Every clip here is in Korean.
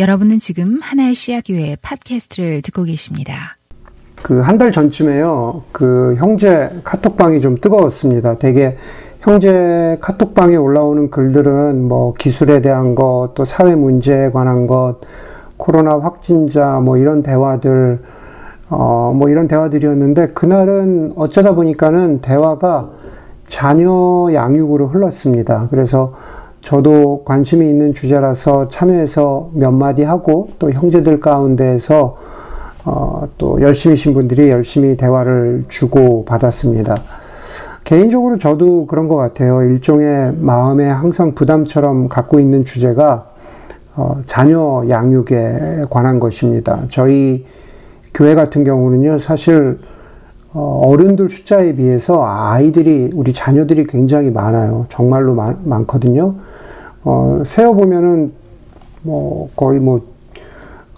여러분은 지금 하나의 씨앗교회 팟캐스트를 듣고 계십니다. 그 한 달 전쯤에요. 그 형제 카톡방이 좀 뜨거웠습니다. 되게 형제 카톡방에 올라오는 글들은 뭐 기술에 대한 것, 또 사회 문제에 관한 것, 코로나 확진자 뭐 이런 대화들, 어, 뭐 이런 대화들이었는데 그날은 어쩌다 보니까는 대화가 자녀 양육으로 흘렀습니다. 그래서 저도 관심이 있는 주제라서 참여해서 몇 마디 하고 또 형제들 가운데에서 어, 또 열심히신 분들이 열심히 대화를 주고 받았습니다. 개인적으로 저도 그런 것 같아요. 일종의 마음에 항상 부담처럼 갖고 있는 주제가 어, 자녀 양육에 관한 것입니다. 저희 교회 같은 경우는요, 사실 어, 어른들 숫자에 비해서 아이들이 우리 자녀들이 굉장히 많아요. 정말로 많, 많거든요. 어, 세어보면은, 뭐, 거의 뭐,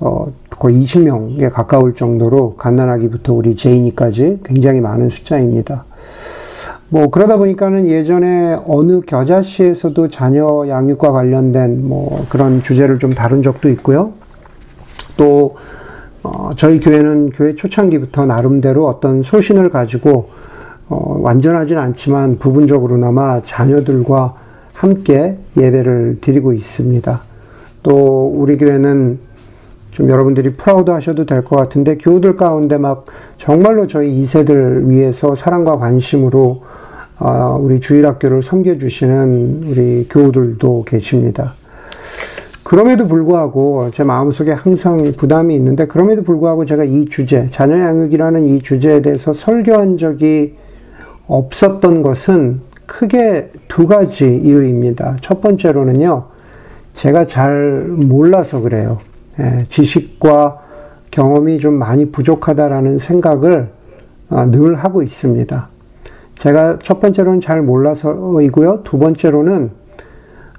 어, 거의 20명에 가까울 정도로 갓난아기부터 우리 제인이까지 굉장히 많은 숫자입니다. 뭐, 그러다 보니까는 예전에 어느 겨자씨에서도 자녀 양육과 관련된 뭐 그런 주제를 좀 다룬 적도 있고요. 또, 어, 저희 교회는 교회 초창기부터 나름대로 어떤 소신을 가지고, 어, 완전하진 않지만 부분적으로나마 자녀들과 함께 예배를 드리고 있습니다. 또 우리 교회는 좀 여러분들이 proud 하셔도 될 것 같은데 교우들 가운데 막 정말로 저희 2세들 위해서 사랑과 관심으로 어, 우리 주일학교를 섬겨주시는 우리 교우들도 계십니다. 그럼에도 불구하고 제 마음속에 항상 부담이 있는데 그럼에도 불구하고 제가 이 주제, 자녀 양육이라는 이 주제에 대해서 설교한 적이 없었던 것은 크게 두 가지 이유입니다. 첫 번째로는요, 제가 잘 몰라서 그래요. 예, 지식과 경험이 좀 많이 부족하다라는 생각을 어, 늘 하고 있습니다. 제가 첫 번째로는 잘 몰라서이고요. 두 번째로는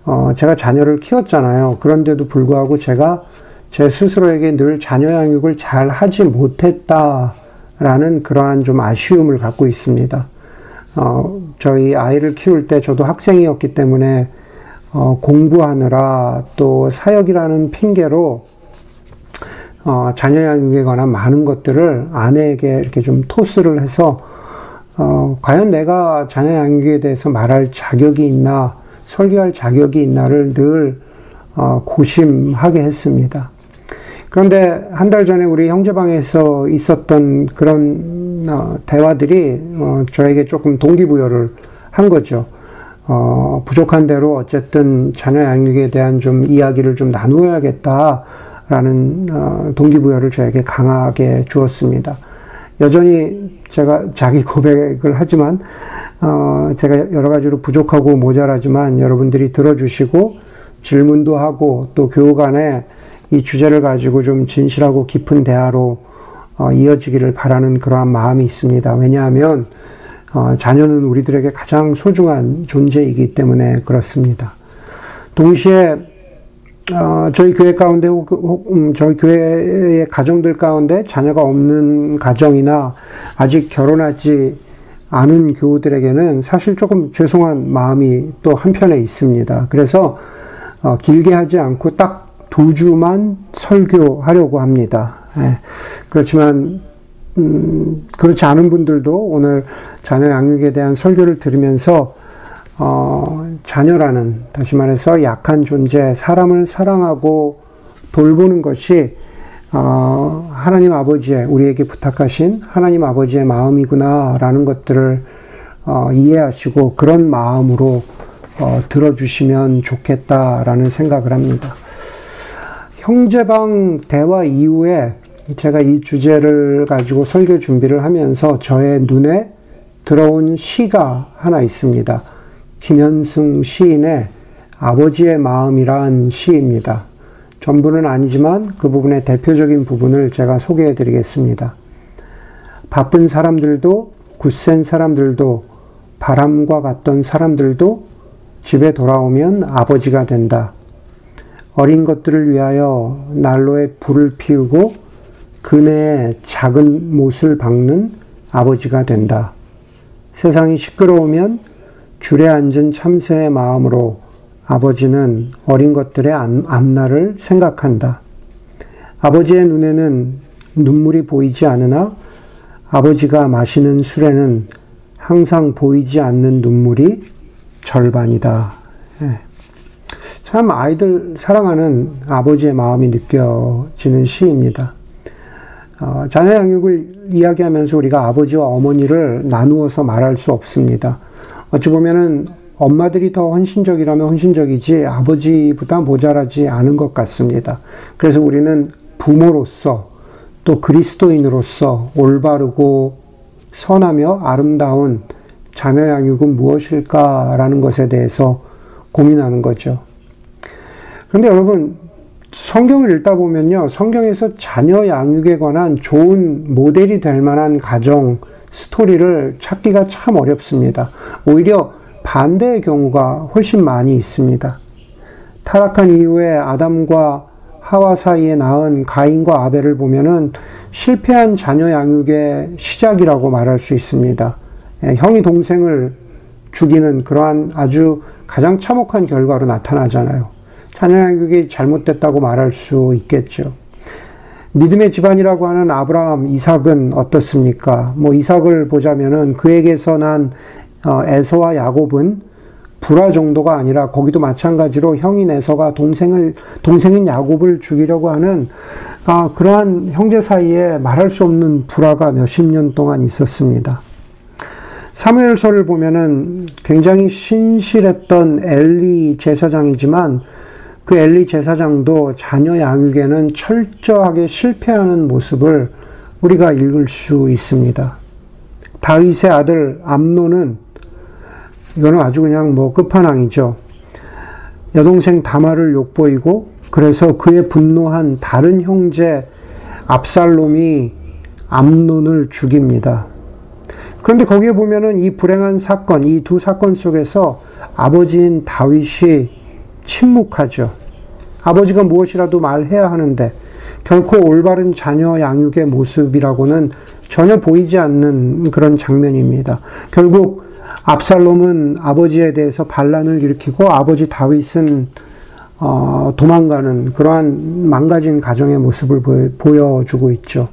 어, 제가 자녀를 키웠잖아요. 그런데도 불구하고 제가 제 스스로에게 늘 자녀 양육을 잘 하지 못했다라는 그러한 좀 아쉬움을 갖고 있습니다. 어, 저희 아이를 키울 때 저도 학생이었기 때문에 어, 공부하느라 또 사역이라는 핑계로 어, 자녀 양육에 관한 많은 것들을 아내에게 이렇게 좀 토스를 해서 어, 과연 내가 자녀 양육에 대해서 말할 자격이 있나 설교할 자격이 있나를 늘 어, 고심하게 했습니다. 그런데 한 달 전에 우리 형제방에서 있었던 그런 어, 대화들이 어, 저에게 조금 동기부여를 한 거죠. 어, 부족한 대로 어쨌든 자녀 양육에 대한 좀 이야기를 좀 나누어야겠다라는 어, 동기부여를 저에게 강하게 주었습니다. 여전히 제가 자기 고백을 하지만 어, 제가 여러 가지로 부족하고 모자라지만 여러분들이 들어주시고 질문도 하고 또 교우 간에 이 주제를 가지고 좀 진실하고 깊은 대화로 어, 이어지기를 바라는 그러한 마음이 있습니다. 왜냐하면 어, 자녀는 우리들에게 가장 소중한 존재이기 때문에 그렇습니다. 동시에 어, 저희 교회 가운데 음, 저희 교회의 가정들 가운데 자녀가 없는 가정이나 아직 결혼하지 않은 교우들에게는 사실 조금 죄송한 마음이 또 한편에 있습니다. 그래서 어, 길게 하지 않고 딱 두 주만 설교하려고 합니다. 예. 그렇지만 음, 그렇지 않은 분들도 오늘 자녀 양육에 대한 설교를 들으면서 어, 자녀라는 다시 말해서 약한 존재, 사람을 사랑하고 돌보는 것이 어, 하나님 아버지의 우리에게 부탁하신 하나님 아버지의 마음이구나라는 것들을 어, 이해하시고 그런 마음으로 어, 들어주시면 좋겠다라는 생각을 합니다. 형제방 대화 이후에 제가 이 주제를 가지고 설교 준비를 하면서 저의 눈에 들어온 시가 하나 있습니다. 김현승 시인의 아버지의 마음이란 시입니다. 전부는 아니지만 그 부분의 대표적인 부분을 제가 소개해 드리겠습니다. 바쁜 사람들도 굳센 사람들도 바람과 같던 사람들도 집에 돌아오면 아버지가 된다. 어린 것들을 위하여 난로에 불을 피우고 그네에 작은 못을 박는 아버지가 된다. 세상이 시끄러우면 줄에 앉은 참새의 마음으로 아버지는 어린 것들의 앞날을 생각한다. 아버지의 눈에는 눈물이 보이지 않으나 아버지가 마시는 술에는 항상 보이지 않는 눈물이 절반이다. 예. 참 아이들 사랑하는 아버지의 마음이 느껴지는 시입니다. 어, 자녀 양육을 이야기하면서 우리가 아버지와 어머니를 나누어서 말할 수 없습니다. 어찌 보면은 엄마들이 더 헌신적이라면 헌신적이지 아버지보다 모자라지 않은 것 같습니다. 그래서 우리는 부모로서 또 그리스도인으로서 올바르고 선하며 아름다운 자녀 양육은 무엇일까라는 것에 대해서 고민하는 거죠. 그런데 여러분, 성경을 읽다 보면요, 성경에서 자녀 양육에 관한 좋은 모델이 될 만한 가정, 스토리를 찾기가 참 어렵습니다. 오히려 반대의 경우가 훨씬 많이 있습니다. 타락한 이후에 아담과 하와 사이에 낳은 가인과 아벨을 보면은 실패한 자녀 양육의 시작이라고 말할 수 있습니다. 예, 형이 동생을 죽이는 그러한 아주 가장 참혹한 결과로 나타나잖아요. 양육이 잘못됐다고 말할 수 있겠죠. 믿음의 집안이라고 하는 아브라함, 이삭은 어떻습니까? 뭐 이삭을 보자면은 그에게서 난 어, 에서와 야곱은 불화 정도가 아니라 거기도 마찬가지로 형인 에서가 동생을 동생인 야곱을 죽이려고 하는 아, 그러한 형제 사이에 말할 수 없는 불화가 몇십 년 동안 있었습니다. 사무엘서를 보면은 굉장히 신실했던 엘리 제사장이지만 그 엘리 제사장도 자녀 양육에는 철저하게 실패하는 모습을 우리가 읽을 수 있습니다. 다윗의 아들 암노는 이거는 아주 그냥 뭐 끝판왕이죠. 여동생 다마를 욕보이고 그래서 그의 분노한 다른 형제 압살롬이 암논을 죽입니다. 그런데 거기에 보면은 이 불행한 사건, 이 두 사건 속에서 아버지인 다윗이 침묵하죠. 아버지가 무엇이라도 말해야 하는데 결코 올바른 자녀 양육의 모습이라고는 전혀 보이지 않는 그런 장면입니다. 결국 압살롬은 아버지에 대해서 반란을 일으키고 아버지 다윗은 어, 도망가는 그러한 망가진 가정의 모습을 보여, 주고 있죠.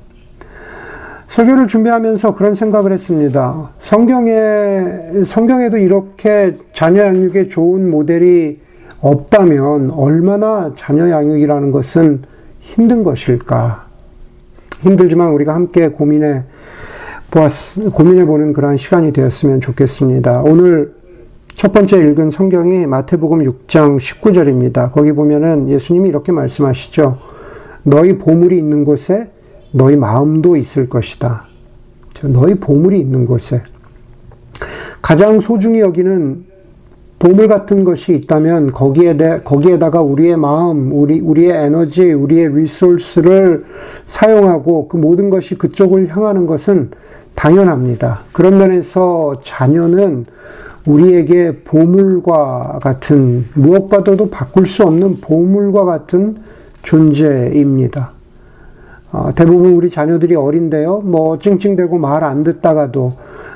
설교를 준비하면서 그런 생각을 했습니다. 성경에, 성경에도 이렇게 자녀 양육에 좋은 모델이 없다면 얼마나 자녀 양육이라는 것은 힘든 것일까? 힘들지만 우리가 함께 고민해 보았, 고민해 보는 그러한 시간이 되었으면 좋겠습니다. 오늘 첫 번째 읽은 성경이 마태복음 6장 19절입니다. 거기 보면은 예수님이 이렇게 말씀하시죠. 너희 보물이 있는 곳에 너희 마음도 있을 것이다. 너희 보물이 있는 곳에. 가장 소중히 여기는 보물 같은 것이 있다면 거기에 대, 거기에다가 우리의 마음, 우리, 우리의 에너지, 우리의 리소스를 사용하고 그 모든 것이 그쪽을 향하는 것은 당연합니다. 그런 면에서 자녀는 우리에게 보물과 같은 무엇과도 바꿀 수 없는 보물과 같은 존재입니다. 어, 대부분 우리 자녀들이 어린데요. 뭐 찡찡대고 말 안 듣다가도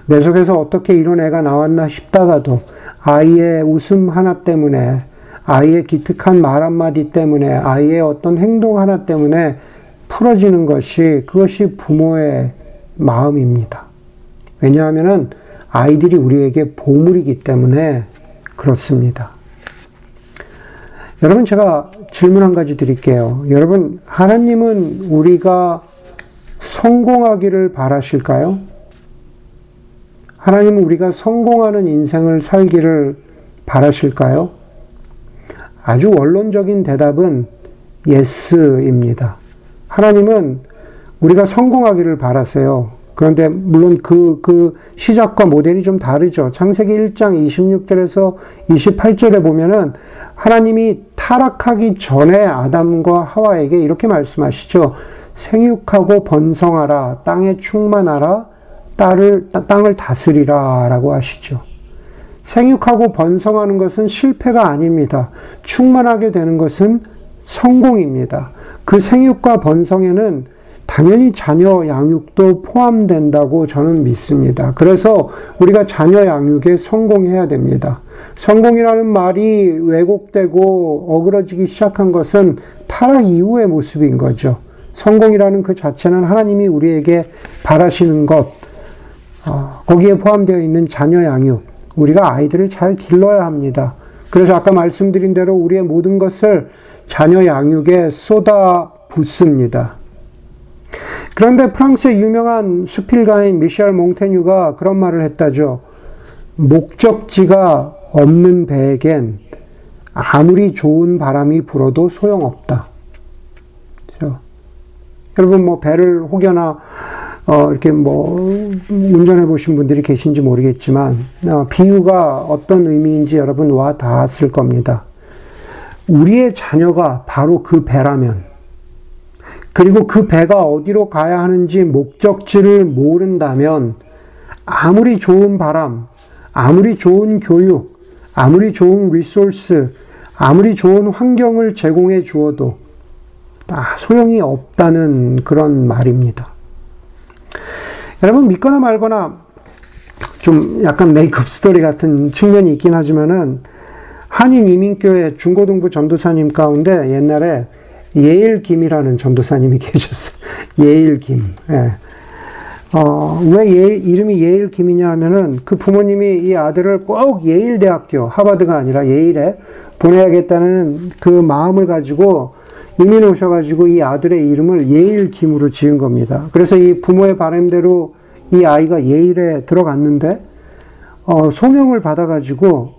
내 속에서 어떻게 이런 애가 나왔나 싶다가도 아이의 웃음 하나 때문에 아이의 기특한 말 한마디 때문에 아이의 어떤 행동 하나 때문에 풀어지는 것이 그것이 부모의 마음입니다. 왜냐하면 아이들이 우리에게 보물이기 때문에 그렇습니다. 여러분, 제가 질문 한 가지 드릴게요. 여러분, 하나님은 우리가 성공하기를 바라실까요? 하나님은 우리가 성공하는 인생을 살기를 바라실까요? 아주 원론적인 대답은 예스입니다. 하나님은 우리가 성공하기를 바라세요. 그런데 물론 그, 그 시작과 모델이 좀 다르죠. 창세기 1장 26절에서 28절에 보면은 하나님이 타락하기 전에 아담과 하와에게 이렇게 말씀하시죠. 생육하고 번성하라, 땅에 충만하라, 딸을, 땅을 다스리라 라고 하시죠. 생육하고 번성하는 것은 실패가 아닙니다. 충만하게 되는 것은 성공입니다. 그 생육과 번성에는 당연히 자녀 양육도 포함된다고 저는 믿습니다. 그래서 우리가 자녀 양육에 성공해야 됩니다. 성공이라는 말이 왜곡되고 어그러지기 시작한 것은 타락 이후의 모습인 거죠. 성공이라는 그 자체는 하나님이 우리에게 바라시는 것, 어, 거기에 포함되어 있는 자녀 양육, 우리가 아이들을 잘 길러야 합니다. 그래서 아까 말씀드린 대로 우리의 모든 것을 자녀 양육에 쏟아 붓습니다. 그런데 프랑스의 유명한 수필가인 미셸 몽테뉴가 그런 말을 했다죠. 목적지가 없는 배에겐 아무리 좋은 바람이 불어도 소용없다. 그렇죠? 여러분 뭐 배를 혹여나 어 이렇게 뭐 운전해 보신 분들이 계신지 모르겠지만 어 비유가 어떤 의미인지 여러분 와 닿았을 겁니다. 우리의 자녀가 바로 그 배라면 그리고 그 배가 어디로 가야 하는지 목적지를 모른다면 아무리 좋은 바람, 아무리 좋은 교육, 아무리 좋은 resource, 아무리 좋은 환경을 제공해 주어도 다 소용이 없다는 그런 말입니다. 여러분 믿거나 말거나 좀 약간 make up story 같은 측면이 있긴 하지만은 한인 이민교회 중고등부 전도사님 가운데 옛날에 예일 김이라는 전도사님이 계셨어요. 예일 김. 예. 어, 왜 예, 이름이 예일 김이냐 하면은 그 부모님이 이 아들을 꼭 예일 대학교, 하버드가 아니라 예일에 보내야겠다는 그 마음을 가지고 이민 오셔가지고 이 아들의 이름을 예일 김으로 지은 겁니다. 그래서 이 부모의 바람대로 이 아이가 예일에 들어갔는데, 어, 소명을 받아가지고,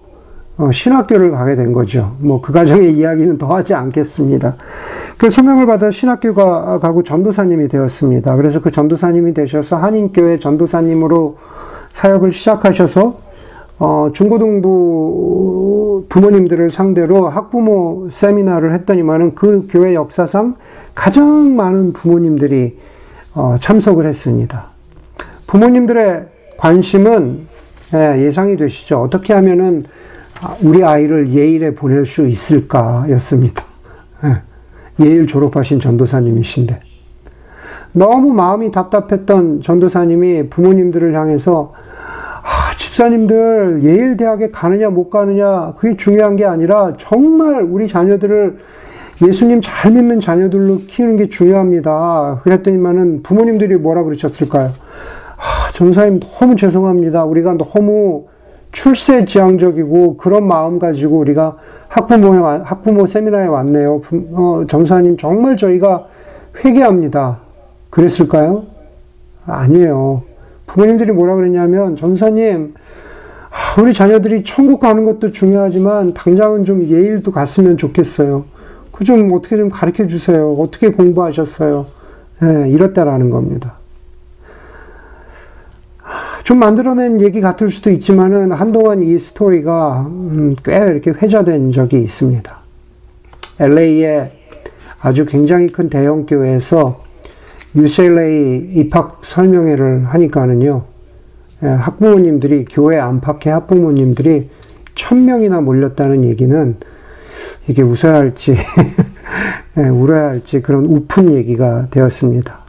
어, 신학교를 가게 된 거죠. 뭐그 가정의 이야기는 더 하지 않겠습니다. 그 소명을 받아 신학교 가, 가고 전도사님이 되었습니다. 그래서 그 전도사님이 되셔서 한인교회 전도사님으로 사역을 시작하셔서 어, 중고등부 부모님들을 상대로 학부모 세미나를 했더니만은 그 교회 역사상 가장 많은 부모님들이 어, 참석을 했습니다. 부모님들의 관심은 예, 상이 되시죠. 어떻게 하면은 우리 아이를 예일에 보낼 수 있을까였습니다. 예. 예일 졸업하신 전도사님이신데 너무 마음이 답답했던 전도사님이 부모님들을 향해서 아, 집사님들 예일 대학에 가느냐 못 가느냐 그게 중요한 게 아니라 정말 우리 자녀들을 예수님 잘 믿는 자녀들로 키우는 게 중요합니다. 그랬더니만은 부모님들이 뭐라 그러셨을까요? 아, 전사님 너무 죄송합니다. 우리가 너무 출세지향적이고 그런 마음 가지고 우리가 학부모에 학부모 세미나에 왔네요. 어, 전사님 정말 저희가 회개합니다. 그랬을까요? 아니에요. 부모님들이 뭐라 그랬냐면 전사님 우리 자녀들이 천국 가는 것도 중요하지만 당장은 좀 예일도 갔으면 좋겠어요. 그 좀 어떻게 좀 가르쳐 주세요. 어떻게 공부하셨어요? 네, 이렇다라는 겁니다. 좀 만들어낸 얘기 같을 수도 있지만은 한동안 이 스토리가 음, 꽤 이렇게 회자된 적이 있습니다. LA에 아주 굉장히 큰 대형 교회에서 UCLA 입학 설명회를 하니까는요, 예, 학부모님들이, 교회 안팎의 학부모님들이 천 명이나 몰렸다는 얘기는 이게 웃어야 할지, 예, 울어야 할지 그런 우픈 얘기가 되었습니다.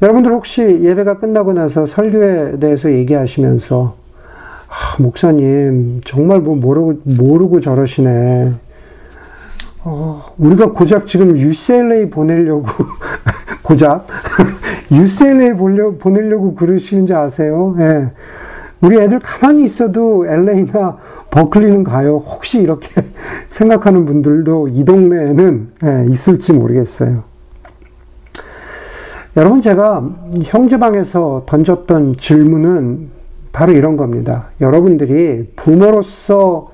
여러분들 혹시 예배가 끝나고 나서 설교에 대해서 얘기하시면서 아, 목사님 정말 뭐 모르고 모르고 저러시네. 어, 우리가 고작 지금 UCLA 보내려고 고작 UCLA 보려, 보내려고 그러시는지 아세요? 예. 우리 애들 가만히 있어도 LA나 버클리는 가요. 혹시 이렇게 생각하는 분들도 이 동네에는 예, 있을지 모르겠어요. 여러분 제가 형제방에서 던졌던 질문은 바로 이런 겁니다. 여러분들이 부모로서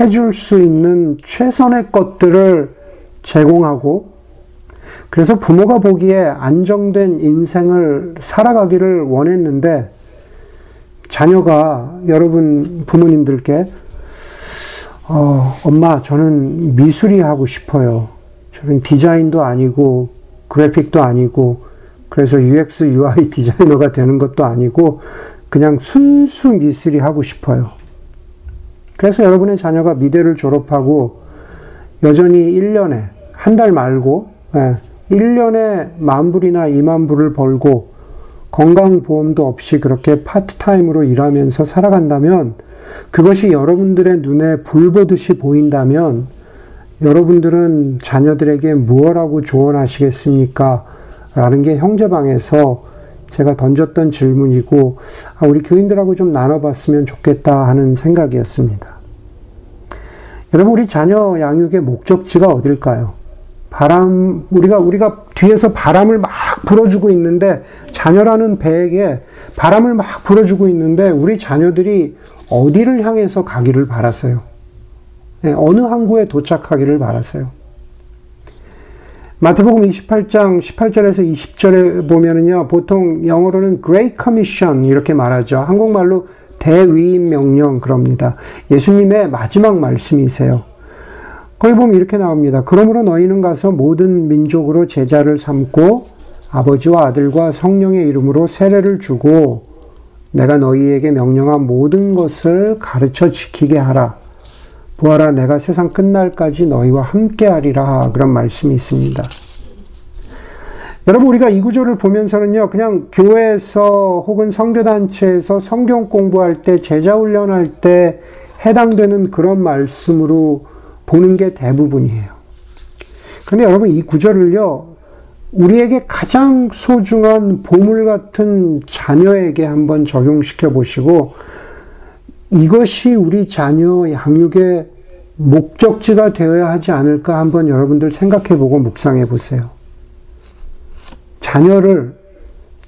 해줄 수 있는 최선의 것들을 제공하고 그래서 부모가 보기에 안정된 인생을 살아가기를 원했는데 자녀가 여러분 부모님들께 어, 엄마 저는 미술이 하고 싶어요. 저는 디자인도 아니고 그래픽도 아니고 그래서 UX, UI 디자이너가 되는 것도 아니고 그냥 순수 미술이 하고 싶어요. 그래서 여러분의 자녀가 미대를 졸업하고 여전히 1년에, 한 달 말고, 예, 1년에 만 불이나 2만 불을 벌고 건강보험도 없이 그렇게 파트타임으로 일하면서 살아간다면 그것이 여러분들의 눈에 불 보듯이 보인다면 여러분들은 자녀들에게 무엇라고 조언하시겠습니까? 라는 게 형제방에서 제가 던졌던 질문이고, 아, 우리 교인들하고 좀 나눠봤으면 좋겠다 하는 생각이었습니다. 여러분, 우리 자녀 양육의 목적지가 어딜까요? 바람, 우리가, 우리가 뒤에서 바람을 막 불어주고 있는데, 자녀라는 배에게 바람을 막 불어주고 있는데, 우리 자녀들이 어디를 향해서 가기를 바랐어요? 네, 어느 항구에 도착하기를 바랐어요? 마태복음 28장 18절에서 20절에 보면은요, 보통 영어로는 Great Commission 이렇게 말하죠. 한국말로 대위임 명령 그럽니다. 예수님의 마지막 말씀이세요. 거기 보면 이렇게 나옵니다. 그러므로 너희는 가서 모든 민족으로 제자를 삼고 아버지와 아들과 성령의 이름으로 세례를 주고 내가 너희에게 명령한 모든 것을 가르쳐 지키게 하라. 보아라 내가 세상 끝날까지 너희와 함께하리라 그런 말씀이 있습니다. 여러분 우리가 이 구절을 보면서는요 그냥 교회에서 혹은 성교단체에서 성경 공부할 때 제자 훈련할 때 해당되는 그런 말씀으로 보는 게 대부분이에요. 근데 여러분 이 구절을요 우리에게 가장 소중한 보물 같은 자녀에게 한번 적용시켜 보시고 이것이 우리 자녀 양육의 목적지가 되어야 하지 않을까 한번 여러분들 생각해 보고 묵상해 보세요. 자녀를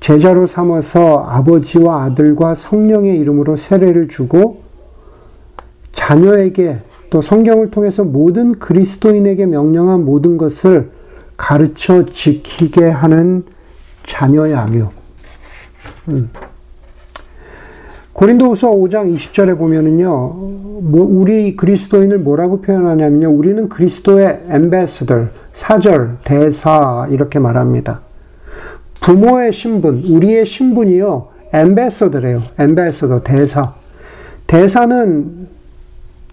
제자로 삼아서 아버지와 아들과 성령의 이름으로 세례를 주고 자녀에게 또 성경을 통해서 모든 그리스도인에게 명령한 모든 것을 가르쳐 지키게 하는 자녀 양육. 음. 고린도후서 5장 20절에 보면은요, 뭐 우리 그리스도인을 뭐라고 표현하냐면요, 우리는 그리스도의 엠베스더, 사절, 대사 이렇게 말합니다. 부모의 신분, 우리의 신분이요, 엠베서더래요. 엠베서더, 대사. 대사는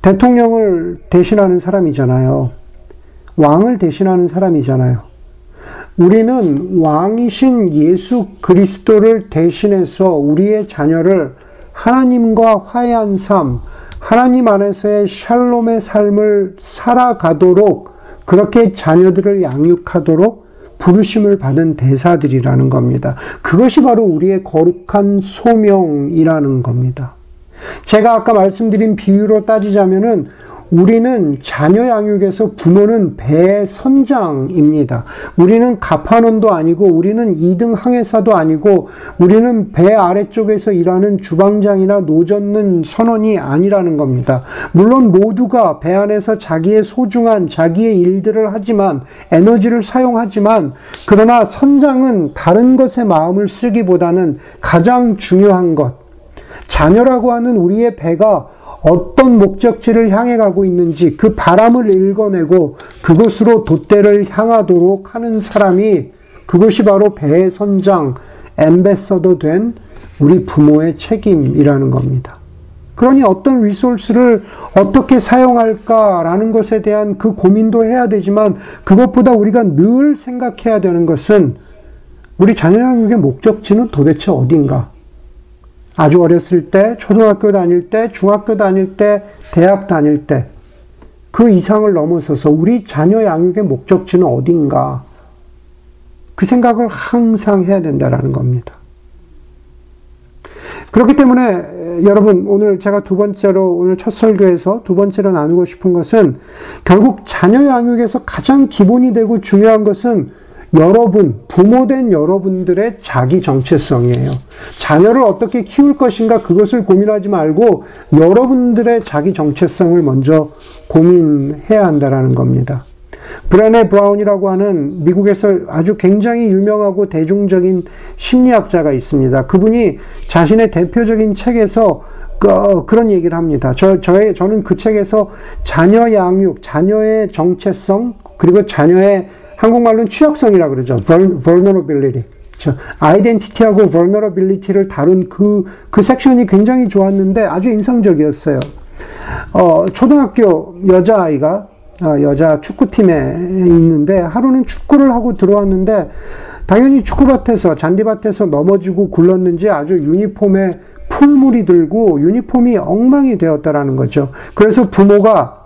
대통령을 대신하는 사람이잖아요. 왕을 대신하는 사람이잖아요. 우리는 왕이신 예수 그리스도를 대신해서 우리의 자녀를 하나님과 화해한 삶, 하나님 안에서의 샬롬의 삶을 살아가도록 그렇게 자녀들을 양육하도록 부르심을 받은 대사들이라는 겁니다. 그것이 바로 우리의 거룩한 소명이라는 겁니다. 제가 아까 말씀드린 비유로 따지자면은 우리는 자녀 양육에서 부모는 배 선장입니다. 우리는 가판원도 아니고 우리는 2등 항해사도 아니고 우리는 배 아래쪽에서 일하는 주방장이나 노젓는 선원이 아니라는 겁니다. 물론 모두가 배 안에서 자기의 소중한 자기의 일들을 하지만 에너지를 사용하지만 그러나 선장은 다른 것에 마음을 쓰기보다는 가장 중요한 것 자녀라고 하는 우리의 배가 어떤 목적지를 향해 가고 있는지 그 바람을 읽어내고 그것으로 돛대를 향하도록 하는 사람이 그것이 바로 배의 선장, 엠베서더 된 우리 부모의 책임이라는 겁니다. 그러니 어떤 리소스를 어떻게 사용할까라는 것에 대한 그 고민도 해야 되지만 그것보다 우리가 늘 생각해야 되는 것은 우리 자녀 양육의 목적지는 도대체 어딘가? 아주 어렸을 때, 초등학교 다닐 때, 중학교 다닐 때, 대학 다닐 때, 그 이상을 넘어서서 우리 자녀 양육의 목적지는 어딘가, 그 생각을 항상 해야 된다라는 겁니다. 그렇기 때문에 여러분 오늘 제가 두 번째로 오늘 첫 설교에서 두 번째로 나누고 싶은 것은 결국 자녀 양육에서 가장 기본이 되고 중요한 것은 여러분, 부모된 여러분들의 자기 정체성이에요. 자녀를 어떻게 키울 것인가 그것을 고민하지 말고 여러분들의 자기 정체성을 먼저 고민해야 한다라는 겁니다. 브레네 브라운이라고 하는 미국에서 아주 굉장히 유명하고 대중적인 심리학자가 있습니다. 그분이 자신의 대표적인 책에서 그, 그런 얘기를 합니다. 저, 저의, 저는 그 책에서 자녀 양육, 자녀의 정체성, 그리고 자녀의 한국말로는 취약성이라 그러죠. vulnerability. 아이덴티티하고 vulnerability를 다룬 그, 그 섹션이 굉장히 좋았는데 아주 인상적이었어요. 어, 초등학교 여자아이가 어, 여자 축구팀에 있는데 하루는 축구를 하고 들어왔는데 당연히 축구밭에서 잔디밭에서 넘어지고 굴렀는지 아주 유니폼에 풀물이 들고 유니폼이 엉망이 되었다라는 거죠. 그래서 부모가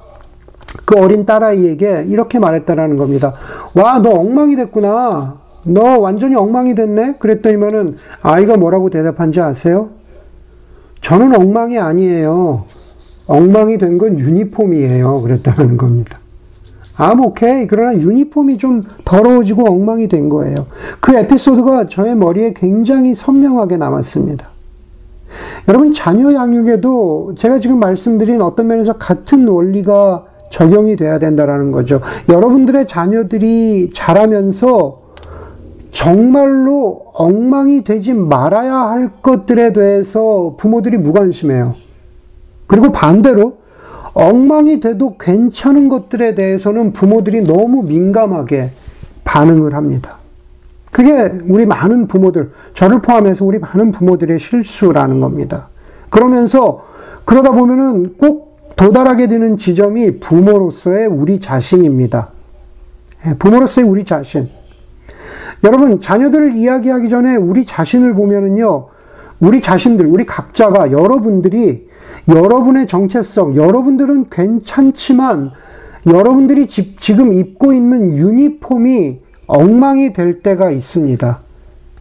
그 어린 딸아이에게 이렇게 말했다라는 겁니다. 와, 너 엉망이 됐구나. 너 완전히 엉망이 됐네? 그랬더니면은 아이가 뭐라고 대답한지 아세요? 저는 엉망이 아니에요. 엉망이 된 건 유니폼이에요. 그랬다는 겁니다. 아, 오케이. 그러나 유니폼이 좀 더러워지고 엉망이 된 거예요. 그 에피소드가 저의 머리에 굉장히 선명하게 남았습니다. 여러분, 자녀 양육에도 제가 지금 말씀드린 어떤 면에서 같은 원리가 적용이 돼야 된다라는 거죠. 여러분들의 자녀들이 자라면서 정말로 엉망이 되지 말아야 할 것들에 대해서 부모들이 무관심해요. 그리고 반대로 엉망이 돼도 괜찮은 것들에 대해서는 부모들이 너무 민감하게 반응을 합니다. 그게 우리 많은 부모들, 저를 포함해서 우리 많은 부모들의 실수라는 겁니다. 그러면서 그러다 보면은 꼭 도달하게 되는 지점이 부모로서의 우리 자신입니다. 예, 부모로서의 우리 자신. 여러분, 자녀들을 이야기하기 전에 우리 자신을 보면은요, 우리 자신들, 우리 각자가 여러분들이 여러분의 정체성, 여러분들은 괜찮지만 여러분들이 지, 지금 입고 있는 유니폼이 엉망이 될 때가 있습니다.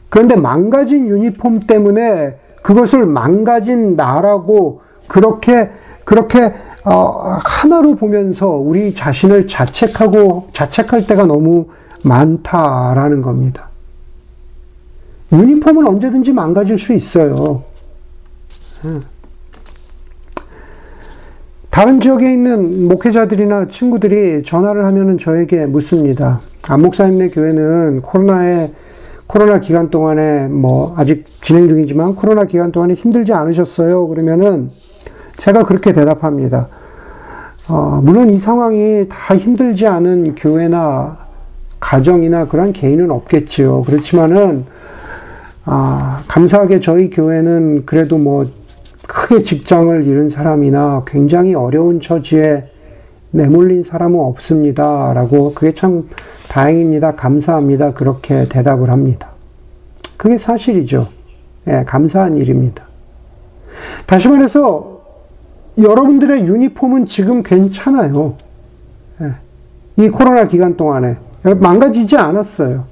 그런데 망가진 유니폼 때문에 그것을 망가진 나라고 그렇게 그렇게 어, 하나로 보면서 우리 자신을 자책하고 자책할 때가 너무 많다라는 겁니다. 유니폼은 언제든지 망가질 수 있어요. 예. 다른 지역에 있는 목회자들이나 친구들이 전화를 하면은 저에게 묻습니다. 안 목사님네 교회는 코로나에 코로나 기간 동안에 뭐 아직 진행 중이지만 코로나 기간 동안에 힘들지 않으셨어요? 그러면은 제가 그렇게 대답합니다. 어, 물론 이 상황이 다 힘들지 않은 교회나 가정이나 그런 개인은 없겠지요. 그렇지만은 아, 감사하게 저희 교회는 그래도 뭐 크게 직장을 잃은 사람이나 굉장히 어려운 처지에 내몰린 사람은 없습니다. 라고 그게 참 다행입니다. 감사합니다. 그렇게 대답을 합니다. 그게 사실이죠. 예, 감사한 일입니다. 다시 말해서 여러분들의 유니폼은 지금 괜찮아요. 예, 이 코로나 기간 동안에 망가지지 않았어요.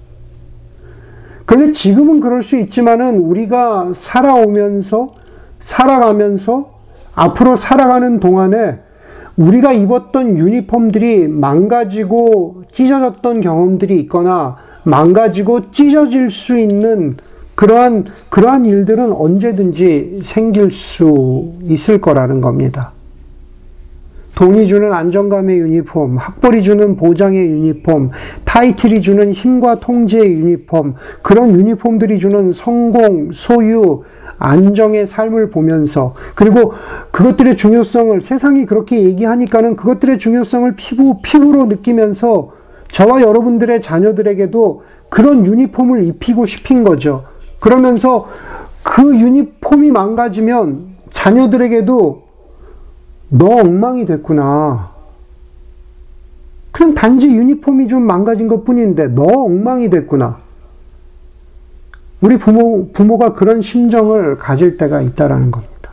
그런데 지금은 그럴 수 있지만은 우리가 살아오면서 살아가면서 앞으로 살아가는 동안에 우리가 입었던 유니폼들이 망가지고 찢어졌던 경험들이 있거나 망가지고 찢어질 수 있는 그러한, 그러한 일들은 언제든지 생길 수 있을 거라는 겁니다. 돈이 주는 안정감의 유니폼, 학벌이 주는 보장의 유니폼, 타이틀이 주는 힘과 통제의 유니폼, 그런 유니폼들이 주는 성공, 소유, 안정의 삶을 보면서 그리고 그것들의 중요성을 세상이 그렇게 얘기하니까는 그것들의 중요성을 피부 피부로 느끼면서 저와 여러분들의 자녀들에게도 그런 유니폼을 입히고 싶은 거죠. 그러면서 그 유니폼이 망가지면 자녀들에게도 너 엉망이 됐구나. 그냥 단지 유니폼이 좀 망가진 것 뿐인데 너 엉망이 됐구나. 우리 부모, 부모가 그런 심정을 가질 때가 있다라는 겁니다.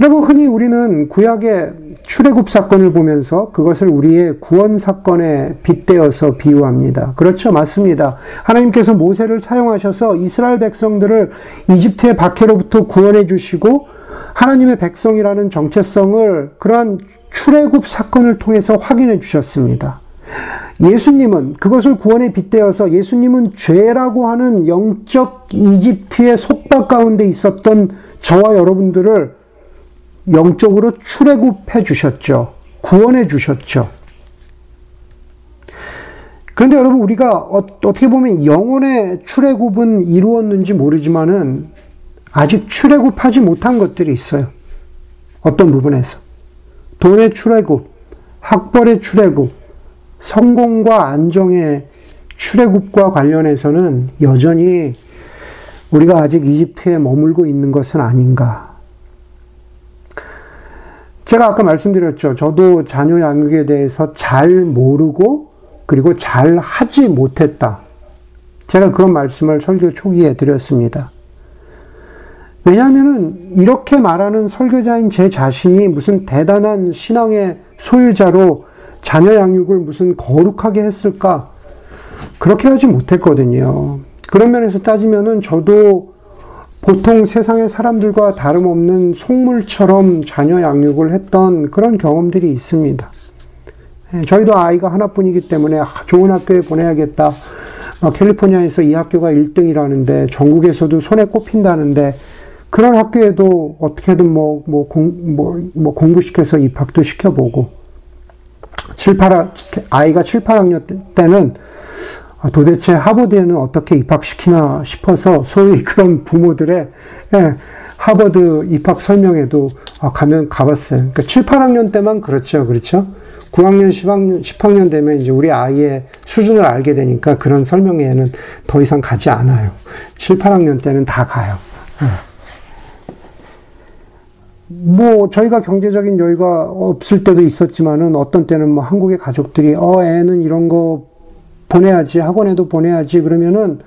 여러분, 흔히 우리는 구약의 출애굽 사건을 보면서 그것을 우리의 구원 사건에 빗대어서 비유합니다. 그렇죠. 맞습니다. 하나님께서 모세를 사용하셔서 이스라엘 백성들을 이집트의 박해로부터 구원해 주시고 하나님의 백성이라는 정체성을 그러한 출애굽 사건을 통해서 확인해 주셨습니다. 예수님은 그것을 구원에 빗대어서 예수님은 죄라고 하는 영적 이집트의 속박 가운데 있었던 저와 여러분들을 영적으로 출애굽해 주셨죠. 구원해 주셨죠. 그런데 여러분 우리가 어, 떻게 보면 영혼의 출애굽은 이루었는지 모르지만은 아직 출애굽하지 못한 것들이 있어요. 어떤 부분에서 돈의 출애굽, 학벌의 출애굽, 성공과 안정의 출애굽과 관련해서는 여전히 우리가 아직 이집트에 머물고 있는 것은 아닌가. 제가 아까 말씀드렸죠. 저도 자녀 양육에 대해서 잘 모르고 그리고 잘 하지 못했다. 제가 그런 말씀을 설교 초기에 드렸습니다. 왜냐하면은 이렇게 말하는 설교자인 제 자신이 무슨 대단한 신앙의 소유자로 자녀 양육을 무슨 거룩하게 했을까? 그렇게 하지 못했거든요. 그런 면에서 따지면은 저도 보통 세상의 사람들과 다름없는 속물처럼 자녀 양육을 했던 그런 경험들이 있습니다. 예, 저희도 아이가 하나뿐이기 때문에 좋은 학교에 보내야겠다. 캘리포니아에서 이 학교가 1등이라는데 전국에서도 손에 꼽힌다는데 그런 학교에도 어떻게든 뭐, 뭐, 공, 뭐, 뭐 공부시켜서 입학도 시켜보고 7, 8, 아이가 7, 8학년 때는 도대체 하버드에는 어떻게 입학시키나 싶어서 소위 그런 부모들의 예, 하버드 입학 설명회도 아, 가면 가봤어요. 그러니까 7, 8학년 때만 그렇죠. 그렇죠? 9학년, 10학년, 10학년 되면 이제 우리 아이의 수준을 알게 되니까 그런 설명회에는 더 이상 가지 않아요. 7, 8학년 때는 다 가요. 예. 뭐 저희가 경제적인 여유가 없을 때도 있었지만은 어떤 때는 뭐 한국의 가족들이 어 애는 이런 거 보내야지 학원에도 보내야지 그러면은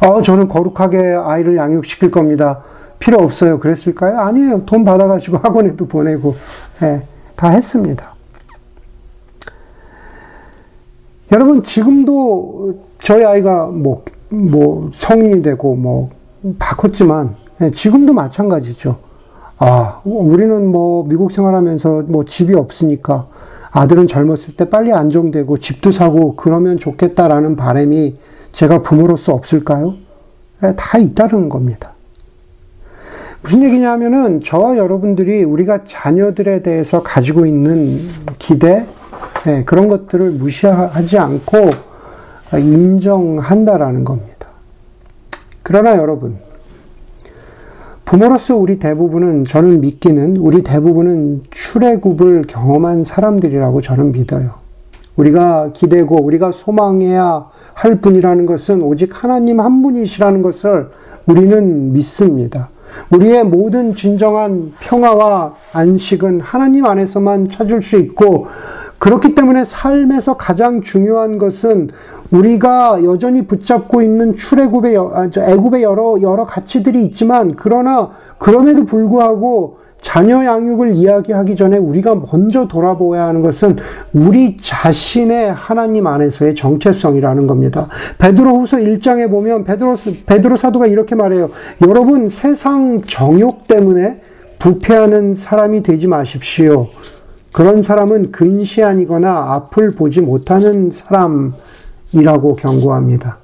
어 저는 거룩하게 아이를 양육시킬 겁니다. 필요 없어요. 그랬을까요? 아니에요. 돈 받아가지고 학원에도 보내고 예, 다 했습니다. 여러분 지금도 저희 아이가 뭐, 뭐 성인이 되고 뭐 다 컸지만 예, 지금도 마찬가지죠. 아 우리는 뭐 미국 생활하면서 뭐 집이 없으니까 아들은 젊었을 때 빨리 안정되고 집도 사고 그러면 좋겠다라는 바람이 제가 부모로서 없을까요? 예, 다 있다는 겁니다. 무슨 얘기냐면은 저와 여러분들이 우리가 자녀들에 대해서 가지고 있는 기대, 네, 그런 것들을 무시하지 않고 인정한다라는 겁니다. 그러나 여러분, 부모로서 우리 대부분은, 저는 믿기는 우리 대부분은 출애굽을 경험한 사람들이라고 저는 믿어요. 우리가 기대고 우리가 소망해야 할 분이라는 것은 오직 하나님 한 분이시라는 것을 우리는 믿습니다. 우리의 모든 진정한 평화와 안식은 하나님 안에서만 찾을 수 있고 그렇기 때문에 삶에서 가장 중요한 것은 우리가 여전히 붙잡고 있는 출애굽의 아, 애굽의 여러 여러 가치들이 있지만 그러나 그럼에도 불구하고 자녀 양육을 이야기하기 전에 우리가 먼저 돌아보아야 하는 것은 우리 자신의 하나님 안에서의 정체성이라는 겁니다. 베드로후서 1장에 보면 베드로 베드로 사도가 이렇게 말해요. 여러분 세상 정욕 때문에 부패하는 사람이 되지 마십시오. 그런 사람은 근시안이거나 앞을 보지 못하는 사람이라고 경고합니다.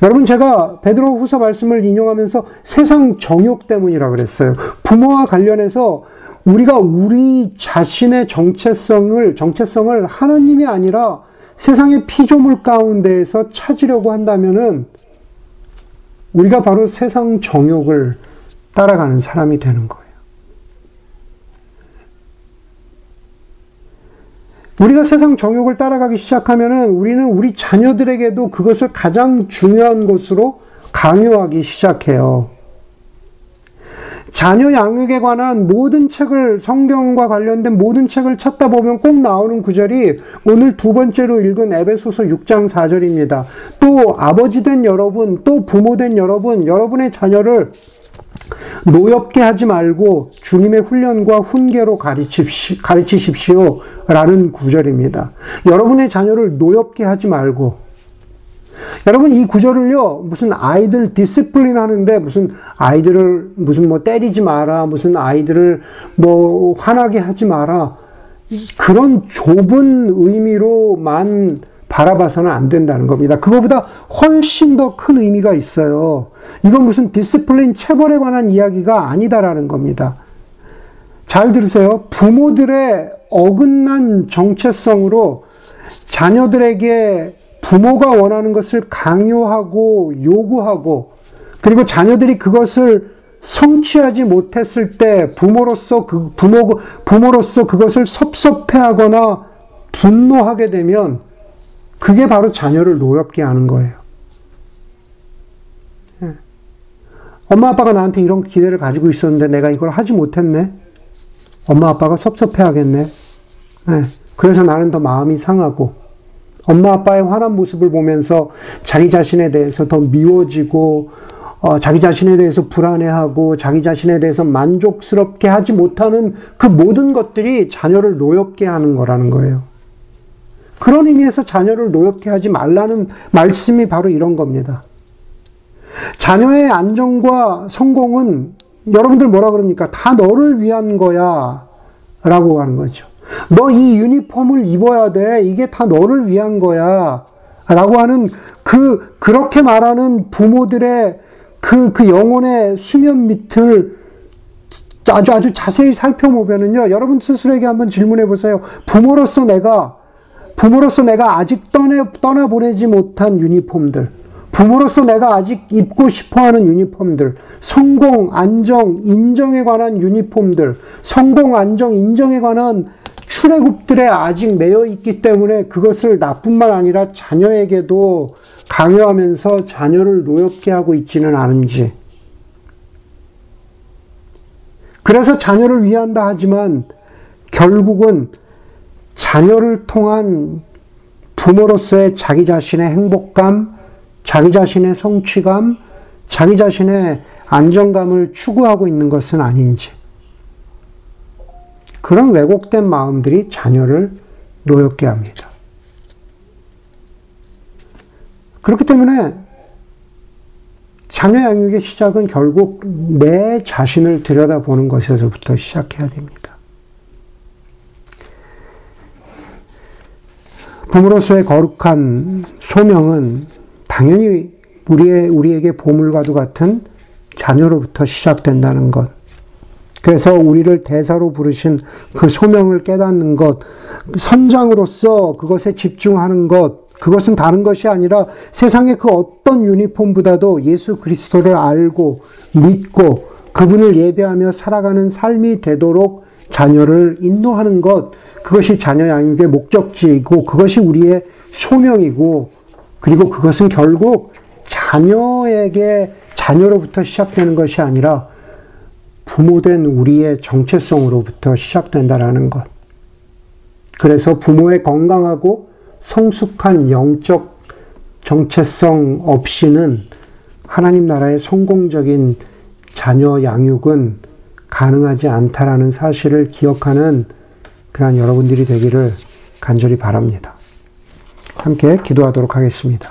여러분 제가 베드로 후서 말씀을 인용하면서 세상 정욕 때문이라 그랬어요. 부모와 관련해서 우리가 우리 자신의 정체성을 정체성을 하나님이 아니라 세상의 피조물 가운데에서 찾으려고 한다면은 우리가 바로 세상 정욕을 따라가는 사람이 되는 거예요. 우리가 세상 정욕을 따라가기 시작하면은 우리는 우리 자녀들에게도 그것을 가장 중요한 것으로 강요하기 시작해요. 자녀 양육에 관한 모든 책을 성경과 관련된 모든 책을 찾다 보면 꼭 나오는 구절이 오늘 두 번째로 읽은 에베소서 6장 4절입니다. 또 아버지 된 여러분, 또 부모 된 여러분, 여러분의 자녀를 노엽게 하지 말고 주님의 훈련과 훈계로 가르치십시오. 라는 구절입니다. 여러분의 자녀를 노엽게 하지 말고, 여러분 이 구절을요 무슨 아이들 discipline 하는데 무슨 아이들을 무슨 뭐 때리지 마라 무슨 아이들을 뭐 화나게 하지 마라 그런 좁은 의미로만 바라봐서는 안 된다는 겁니다. 그거보다 훨씬 더 큰 의미가 있어요. 이건 무슨 discipline 체벌에 관한 이야기가 아니다라는 겁니다. 잘 들으세요. 부모들의 어긋난 정체성으로 자녀들에게 부모가 원하는 것을 강요하고 요구하고 그리고 자녀들이 그것을 성취하지 못했을 때 부모로서 그 부모 부모로서 그것을 섭섭해하거나 분노하게 되면 그게 바로 자녀를 노엽게 하는 거예요. 예. 엄마 아빠가 나한테 이런 기대를 가지고 있었는데 내가 이걸 하지 못했네. 엄마 아빠가 섭섭해 하겠네. 네. 그래서 나는 더 마음이 상하고 엄마 아빠의 화난 모습을 보면서 자기 자신에 대해서 더 미워지고 어, 자기 자신에 대해서 불안해하고 자기 자신에 대해서 만족스럽게 하지 못하는 그 모든 것들이 자녀를 노엽게 하는 거라는 거예요. 그런 의미에서 자녀를 노엽게 하지 말라는 말씀이 바로 이런 겁니다. 자녀의 안정과 성공은 여러분들 뭐라 그럽니까? 다 너를 위한 거야. 라고 하는 거죠. 너 이 유니폼을 입어야 돼. 이게 다 너를 위한 거야. 라고 하는 그, 그렇게 말하는 부모들의 그, 그 영혼의 수면 밑을 아주 아주 자세히 살펴보면은요, 여러분 스스로에게 한번 질문해 보세요. 부모로서 내가, 부모로서 내가 아직 떠나, 떠나보내지 못한 유니폼들, 부모로서 내가 아직 입고 싶어 하는 유니폼들, 성공, 안정, 인정에 관한 유니폼들, 성공, 안정, 인정에 관한 출애굽들에 아직 매여 있기 때문에 그것을 나뿐만 아니라 자녀에게도 강요하면서 자녀를 노엽게 하고 있지는 않은지. 그래서 자녀를 위한다 하지만 결국은 자녀를 통한 부모로서의 자기 자신의 행복감, 자기 자신의 성취감, 자기 자신의 안정감을 추구하고 있는 것은 아닌지. 그런 왜곡된 마음들이 자녀를 노엽게 합니다. 그렇기 때문에 자녀 양육의 시작은 결국 내 자신을 들여다보는 것에서부터 시작해야 됩니다. 부모로서의 거룩한 소명은 당연히 우리의, 우리에게 보물과도 같은 자녀로부터 시작된다는 것. 그래서 우리를 대사로 부르신 그 소명을 깨닫는 것, 선장으로서 그것에 집중하는 것, 그것은 다른 것이 아니라 세상의 그 어떤 유니폼보다도 예수 그리스도를 알고 믿고 그분을 예배하며 살아가는 삶이 되도록 자녀를 인도하는 것, 그것이 자녀 양육의 목적지이고 그것이 우리의 소명이고 그리고 그것은 결국 자녀에게 자녀로부터 시작되는 것이 아니라 부모된 우리의 정체성으로부터 시작된다라는 것. 그래서 부모의 건강하고 성숙한 영적 정체성 없이는 하나님 나라의 성공적인 자녀 양육은 가능하지 않다라는 사실을 기억하는 그러한 여러분들이 되기를 간절히 바랍니다. 함께 기도하도록 하겠습니다.